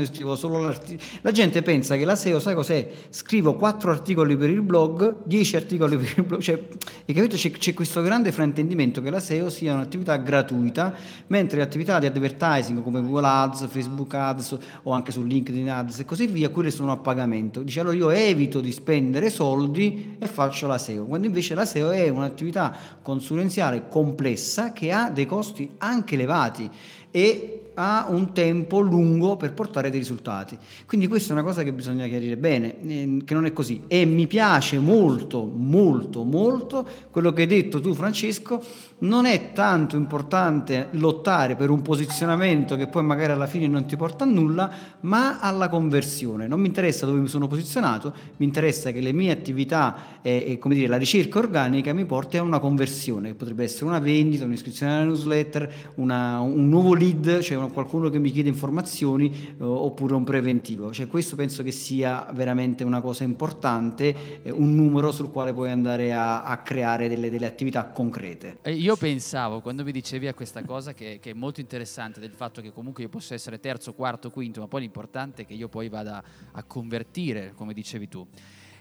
La gente pensa che la SEO, sai cos'è? Scrivo 4 articoli per il blog, 10 articoli per il blog, cioè? C'è, c'è, questo grande fraintendimento che la SEO sia un'attività gratuita, mentre le attività di advertising come Google Ads, Facebook Ads o anche su LinkedIn Ads e così via, quelle sono a pagamento. Dice allora io evito di spendere soldi e faccio la SEO, quando invece la SEO è un'attività consulenziale complessa che ha dei costi anche elevati e ha un tempo lungo per portare dei risultati. Quindi questa è una cosa che bisogna chiarire bene, eh, che non è così. E mi piace molto, molto, molto quello che hai detto tu Francesco, non è tanto importante lottare per un posizionamento che poi magari alla fine non ti porta a nulla, ma alla conversione. Non mi interessa dove mi sono posizionato, mi interessa che le mie attività e, e come dire, la ricerca organica mi porti a una conversione, che potrebbe essere una vendita, un'iscrizione alla newsletter, una, un nuovo lead, cioè qualcuno che mi chiede informazioni eh, oppure un preventivo. Cioè, questo penso che sia veramente una cosa importante, eh, un numero sul quale puoi andare a, a creare delle, delle, attività concrete. Io pensavo, quando mi dicevi a questa cosa, che, che, è molto interessante del fatto che comunque io possa essere terzo, quarto, quinto, ma poi l'importante è che io poi vada a convertire, come dicevi tu.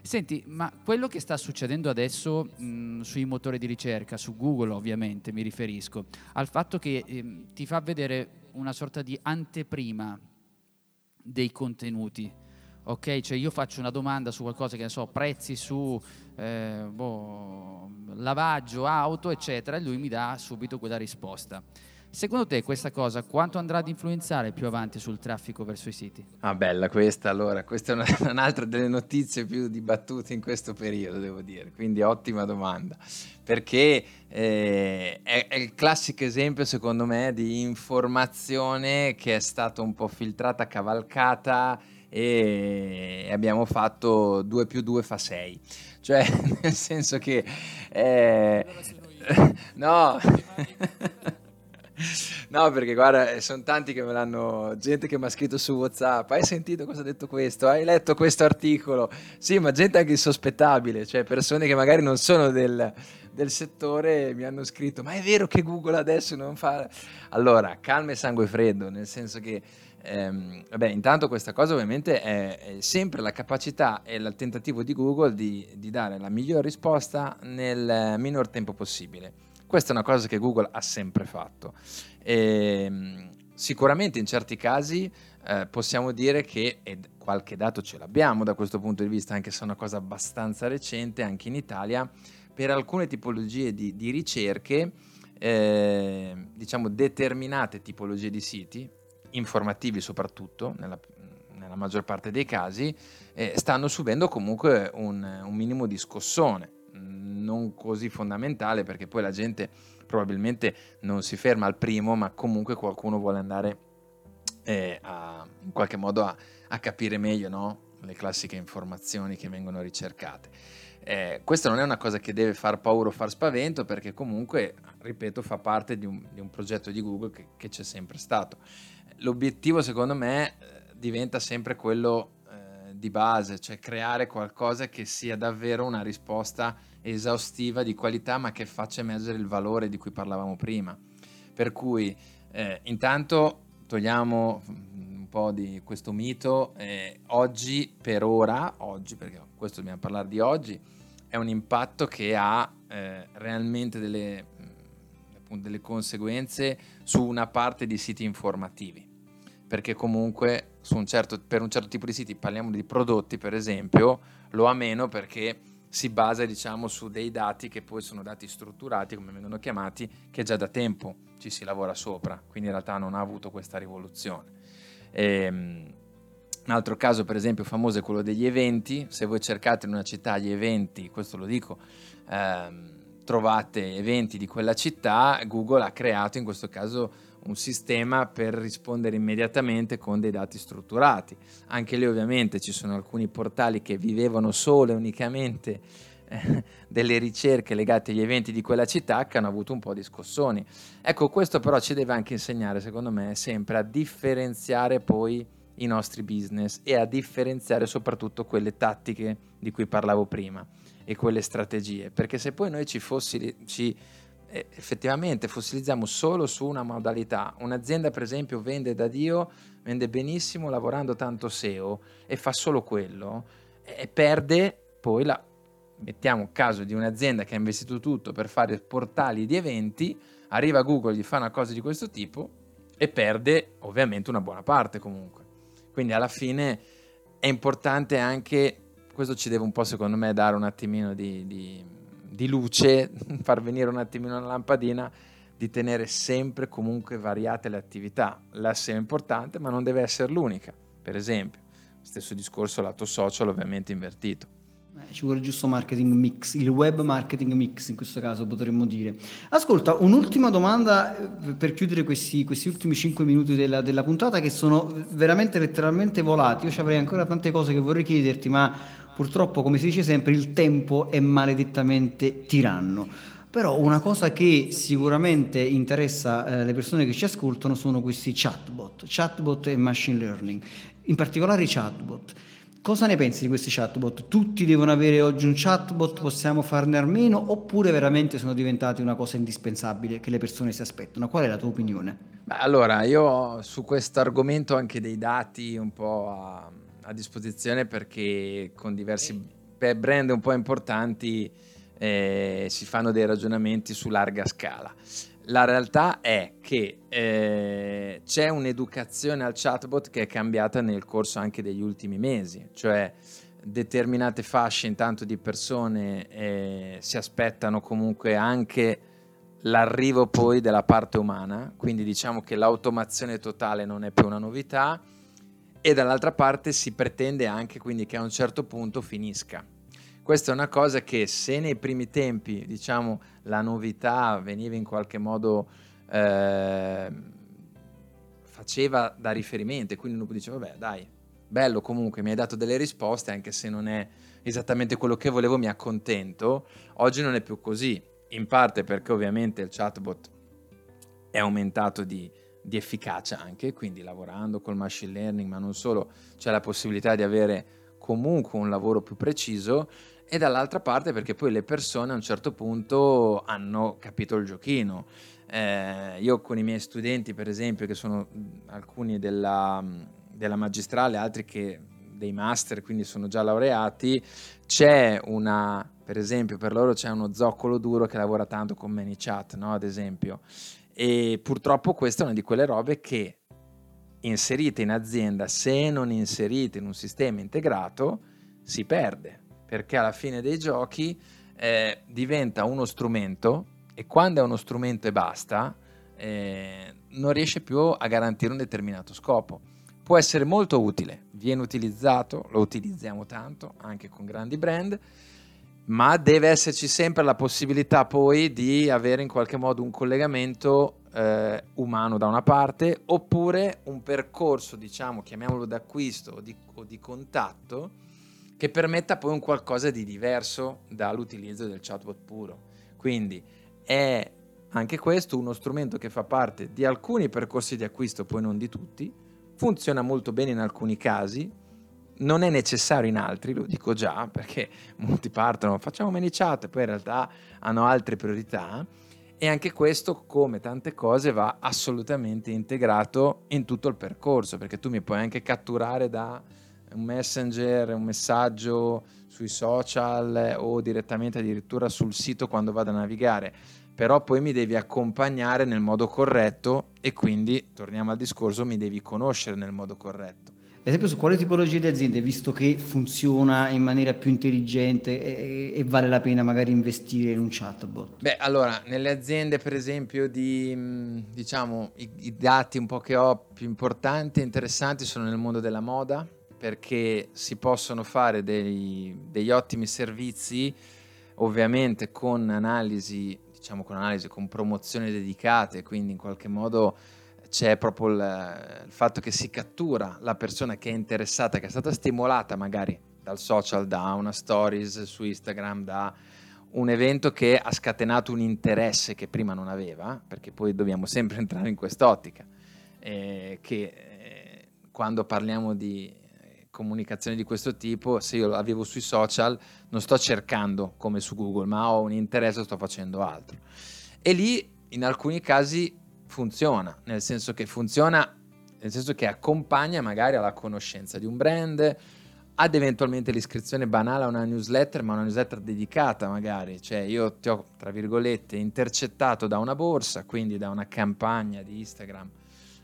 Senti, ma quello che sta succedendo adesso mh, sui motori di ricerca, su Google ovviamente mi riferisco, al fatto che eh, ti fa vedere una sorta di anteprima dei contenuti. Ok, cioè io faccio una domanda su qualcosa che ne so, prezzi su eh, boh, lavaggio, auto, eccetera, e lui mi dà subito quella risposta. Secondo te questa cosa quanto andrà ad influenzare più avanti sul traffico verso i siti? Ah, bella questa allora, questa è una, un'altra delle notizie più dibattute in questo periodo, devo dire, quindi ottima domanda, perché eh, è, è, il classico esempio secondo me di informazione che è stata un po' filtrata, cavalcata e abbiamo fatto 2 più 2 fa 6, cioè nel senso che... Eh, no! No, perché guarda, sono tanti che me l'hanno. Gente che mi ha scritto su WhatsApp. Hai sentito cosa ha detto questo? Hai letto questo articolo? Sì, ma gente anche insospettabile, cioè persone che magari non sono del, del settore mi hanno scritto: Ma è vero che Google adesso non fa. Allora, calma e sangue freddo, nel senso che Ehm, vabbè, intanto questa cosa ovviamente è, è, sempre la capacità e il tentativo di Google di, di dare la miglior risposta nel minor tempo possibile. Questa è una cosa che Google ha sempre fatto. E, ehm, sicuramente in certi casi eh, possiamo dire che, e qualche dato ce l'abbiamo da questo punto di vista, anche se è una cosa abbastanza recente, anche in Italia, per alcune tipologie di, di ricerche, eh, diciamo determinate tipologie di siti, informativi soprattutto, nella, nella maggior parte dei casi, eh, stanno subendo comunque un, un minimo di scossone, non così fondamentale perché poi la gente probabilmente non si ferma al primo, ma comunque qualcuno vuole andare eh, a, in qualche modo a, a capire meglio no? le classiche informazioni che vengono ricercate. Eh, questa non è una cosa che deve far paura o far spavento perché comunque, ripeto, fa parte di un, di un progetto di Google che, che, c'è sempre stato. L'obiettivo secondo me eh, diventa sempre quello eh, di base, cioè creare qualcosa che sia davvero una risposta esaustiva di qualità ma che faccia emergere il valore di cui parlavamo prima. Per cui eh, intanto togliamo un po' di questo mito, eh, oggi per ora, oggi perché questo dobbiamo parlare di oggi, è un impatto che ha eh, realmente delle, appunto, delle conseguenze su una parte di siti informativi. Perché comunque un certo, per un certo tipo di siti, parliamo di prodotti per esempio, lo ha meno perché si basa diciamo su dei dati che poi sono dati strutturati come vengono chiamati che già da tempo ci si lavora sopra. Quindi in realtà non ha avuto questa rivoluzione. Ehm, un altro caso, per esempio, famoso è quello degli eventi. Se voi cercate in una città gli eventi, questo lo dico, ehm, trovate eventi di quella città, Google ha creato in questo caso un sistema per rispondere immediatamente con dei dati strutturati. Anche lì ovviamente ci sono alcuni portali che vivevano solo e unicamente eh, delle ricerche legate agli eventi di quella città che hanno avuto un po' di scossoni. Ecco, questo però ci deve anche insegnare, secondo me, sempre a differenziare poi i nostri business e a differenziare soprattutto quelle tattiche di cui parlavo prima e quelle strategie, perché se poi noi ci, fossili, eh, effettivamente fossilizziamo solo su una modalità, un'azienda per esempio vende da Dio, vende benissimo lavorando tanto SEO e fa solo quello e perde poi la, mettiamo caso di un'azienda che ha investito tutto per fare portali di eventi, arriva Google, gli fa una cosa di questo tipo e perde ovviamente una buona parte comunque. Quindi alla fine è importante anche, questo ci deve un po' secondo me dare un attimino di, di, di luce, far venire un attimino la lampadina, di tenere sempre comunque variate le attività. L'SEO è importante ma non deve essere l'unica, per esempio. Stesso discorso lato social ovviamente invertito. Eh, ci vuole il giusto marketing mix, il web marketing mix in questo caso potremmo dire. Ascolta, un'ultima domanda eh, per chiudere questi, questi ultimi 5 minuti della, della, puntata che sono veramente letteralmente volati. Io ci avrei ancora tante cose che vorrei chiederti, ma purtroppo, come si dice sempre, il tempo è maledettamente tiranno. Però una cosa che sicuramente interessa eh, le persone che ci ascoltano sono questi chatbot, chatbot e machine learning, in particolare i chatbot. Cosa ne pensi di questi chatbot? Tutti devono avere oggi un chatbot, possiamo farne almeno, oppure veramente sono diventati una cosa indispensabile che le persone si aspettano? Qual è la tua opinione? Beh, allora, io ho su questo argomento anche dei dati un po' a, a disposizione perché con diversi brand un po' importanti eh, si fanno dei ragionamenti su larga scala. La realtà è che eh, c'è un'educazione al chatbot che è cambiata nel corso anche degli ultimi mesi, cioè determinate fasce intanto di persone eh, si aspettano comunque anche l'arrivo poi della parte umana, quindi diciamo che l'automazione totale non è più una novità e dall'altra parte si pretende anche quindi che a un certo punto finisca. Questa è una cosa che se nei primi tempi, diciamo, la novità veniva in qualche modo eh, faceva da riferimento e quindi uno diceva, vabbè dai, bello comunque, mi hai dato delle risposte anche se non è esattamente quello che volevo, mi accontento. Oggi non è più così, in parte perché ovviamente il chatbot è aumentato di, di efficacia anche, quindi lavorando col machine learning, ma non solo, c'è la possibilità di avere comunque un lavoro più preciso e dall'altra parte perché poi le persone a un certo punto hanno capito il giochino. Eh, io con i miei studenti, per esempio, che sono alcuni della, della magistrale, altri che dei master, quindi sono già laureati, c'è una, per esempio, per loro c'è uno zoccolo duro che lavora tanto con ManyChat, no? ad esempio. E purtroppo questa è una di quelle robe che inserite in azienda, se non inserite in un sistema integrato, si perde, perché alla fine dei giochi eh, diventa uno strumento e quando è uno strumento e basta, eh, non riesce più a garantire un determinato scopo. Può essere molto utile, viene utilizzato, lo utilizziamo tanto anche con grandi brand, ma deve esserci sempre la possibilità poi di avere in qualche modo un collegamento eh, umano da una parte oppure un percorso, diciamo, chiamiamolo d'acquisto o di, o di contatto che permetta poi un qualcosa di diverso dall'utilizzo del chatbot puro. Quindi è anche questo uno strumento che fa parte di alcuni percorsi di acquisto, poi non di tutti, funziona molto bene in alcuni casi, non è necessario in altri, lo dico già, perché molti partono, facciamo many chat, e poi in realtà hanno altre priorità. E anche questo, come tante cose, va assolutamente integrato in tutto il percorso, perché tu mi puoi anche catturare da un messenger, un messaggio sui social o direttamente addirittura sul sito quando vado a navigare, però poi mi devi accompagnare nel modo corretto e quindi, torniamo al discorso, mi devi conoscere nel modo corretto. Ad esempio su quale tipologia di aziende, visto che funziona in maniera più intelligente e, e, vale la pena magari investire in un chatbot? Beh, allora, nelle aziende per esempio di, diciamo, i, i dati un po' che ho più importanti e interessanti sono nel mondo della moda, perché si possono fare dei, degli ottimi servizi, ovviamente con analisi, diciamo con analisi, con promozioni dedicate, quindi in qualche modo c'è proprio il, il, fatto che si cattura la persona che è interessata, che è stata stimolata magari dal social, da una stories su Instagram, da un evento che ha scatenato un interesse che prima non aveva, perché poi dobbiamo sempre entrare in quest'ottica, eh, che eh, quando parliamo di comunicazioni di questo tipo, se io l'avevo sui social, non sto cercando come su Google, ma ho un interesse, sto facendo altro. E lì in alcuni casi funziona, nel senso che funziona, nel senso che accompagna magari alla conoscenza di un brand, ad eventualmente l'iscrizione banale a una newsletter, ma una newsletter dedicata magari, cioè io ti ho, tra virgolette, intercettato da una borsa, quindi da una campagna di Instagram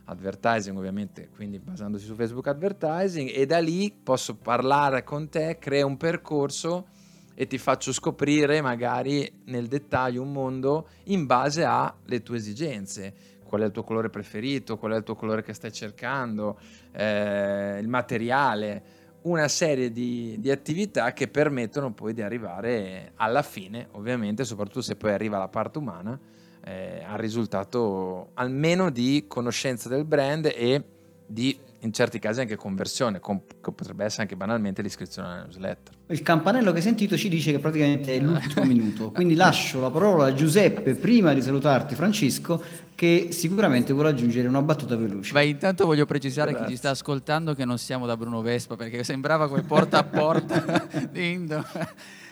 advertising ovviamente, quindi basandosi su Facebook advertising e da lì posso parlare con te, crea un percorso e ti faccio scoprire magari nel dettaglio un mondo in base alle tue esigenze. Qual è il tuo colore preferito, qual è il tuo colore che stai cercando, eh, il materiale, una serie di, di, attività che permettono poi di arrivare alla fine, ovviamente, soprattutto se poi arriva la parte umana, eh, al risultato almeno di conoscenza del brand e di in certi casi anche conversione, com- potrebbe essere anche banalmente l'iscrizione alla newsletter. Il campanello che hai sentito ci dice che praticamente è l'ultimo minuto, quindi lascio la parola a Giuseppe prima di salutarti Francesco che sicuramente vuole aggiungere una battuta veloce. Beh, intanto voglio precisare Grazie. chi ci sta ascoltando che non siamo da Bruno Vespa perché sembrava quel porta a porta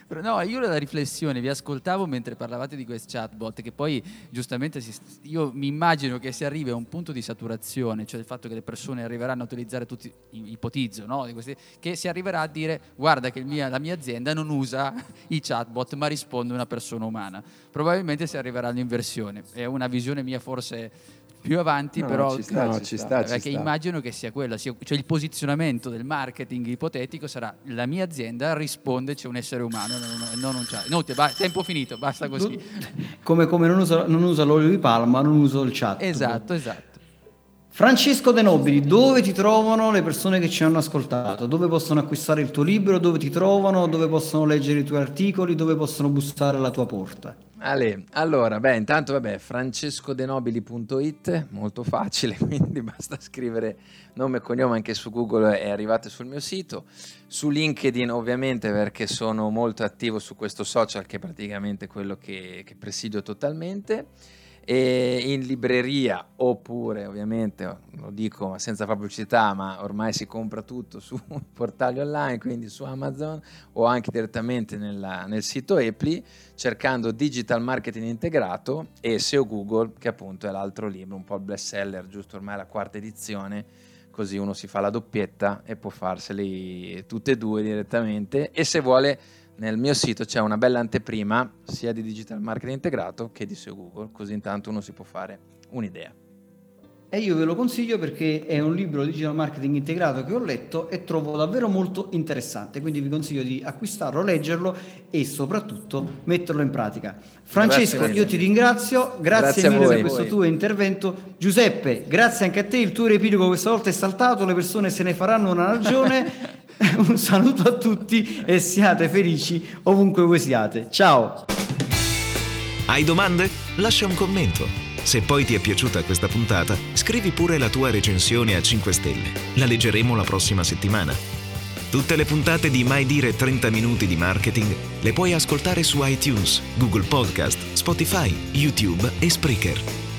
Indo. No, io la riflessione, vi ascoltavo mentre parlavate di questo chatbot, che poi giustamente si, io mi immagino che si arrivi a un punto di saturazione, cioè il fatto che le persone arriveranno a utilizzare tutti, ipotizzo, no? che si arriverà a dire guarda che mia, la mia azienda non usa i chatbot ma risponde una persona umana. Probabilmente si arriverà all'inversione, è una visione mia forse più avanti, no, però ci sta, no, ci sta, perché ci immagino che sia quello, sia, cioè il posizionamento del marketing ipotetico sarà la mia azienda risponde c'è un essere umano, non, non un chat. No, ba- tempo finito, basta così. Come, come non, usa, non usa l'olio di palma, non uso il chat. Esatto, esatto. Francesco De Nobili, dove ti trovano le persone che ci hanno ascoltato? Dove possono acquistare il tuo libro? Dove ti trovano? Dove possono leggere i tuoi articoli? Dove possono bussare alla tua porta? Ale, allora, beh, intanto vabbè, francescodenobili.it, molto facile, quindi basta scrivere nome e cognome anche su Google e arrivate sul mio sito. Su LinkedIn ovviamente perché sono molto attivo su questo social che è praticamente quello che, che presidio totalmente e in libreria oppure ovviamente lo dico senza pubblicità ma ormai si compra tutto su portali online quindi su Amazon o anche direttamente nella, nel sito Epli cercando digital marketing integrato e SEO Google che appunto è l'altro libro un po' il best seller giusto ormai la quarta edizione così uno si fa la doppietta e può farseli tutte e due direttamente. E se vuole nel mio sito c'è una bella anteprima sia di digital marketing integrato che di SEO Google, così intanto uno si può fare un'idea. E io ve lo consiglio perché è un libro di digital marketing integrato che ho letto e trovo davvero molto interessante, quindi vi consiglio di acquistarlo, leggerlo e soprattutto metterlo in pratica. Francesco, io ti ringrazio, grazie, grazie mille per questo tuo intervento. Giuseppe, grazie anche a te, il tuo riepilogo questa volta è saltato, le persone se ne faranno una ragione. Un saluto a tutti e siate felici ovunque voi siate. Ciao! Hai domande? Lascia un commento. Se poi ti è piaciuta questa puntata, scrivi pure la tua recensione a 5 stelle. La leggeremo la prossima settimana. Tutte le puntate di Mai Dire 30 Minuti di Marketing le puoi ascoltare su iTunes, Google Podcast, Spotify, YouTube e Spreaker.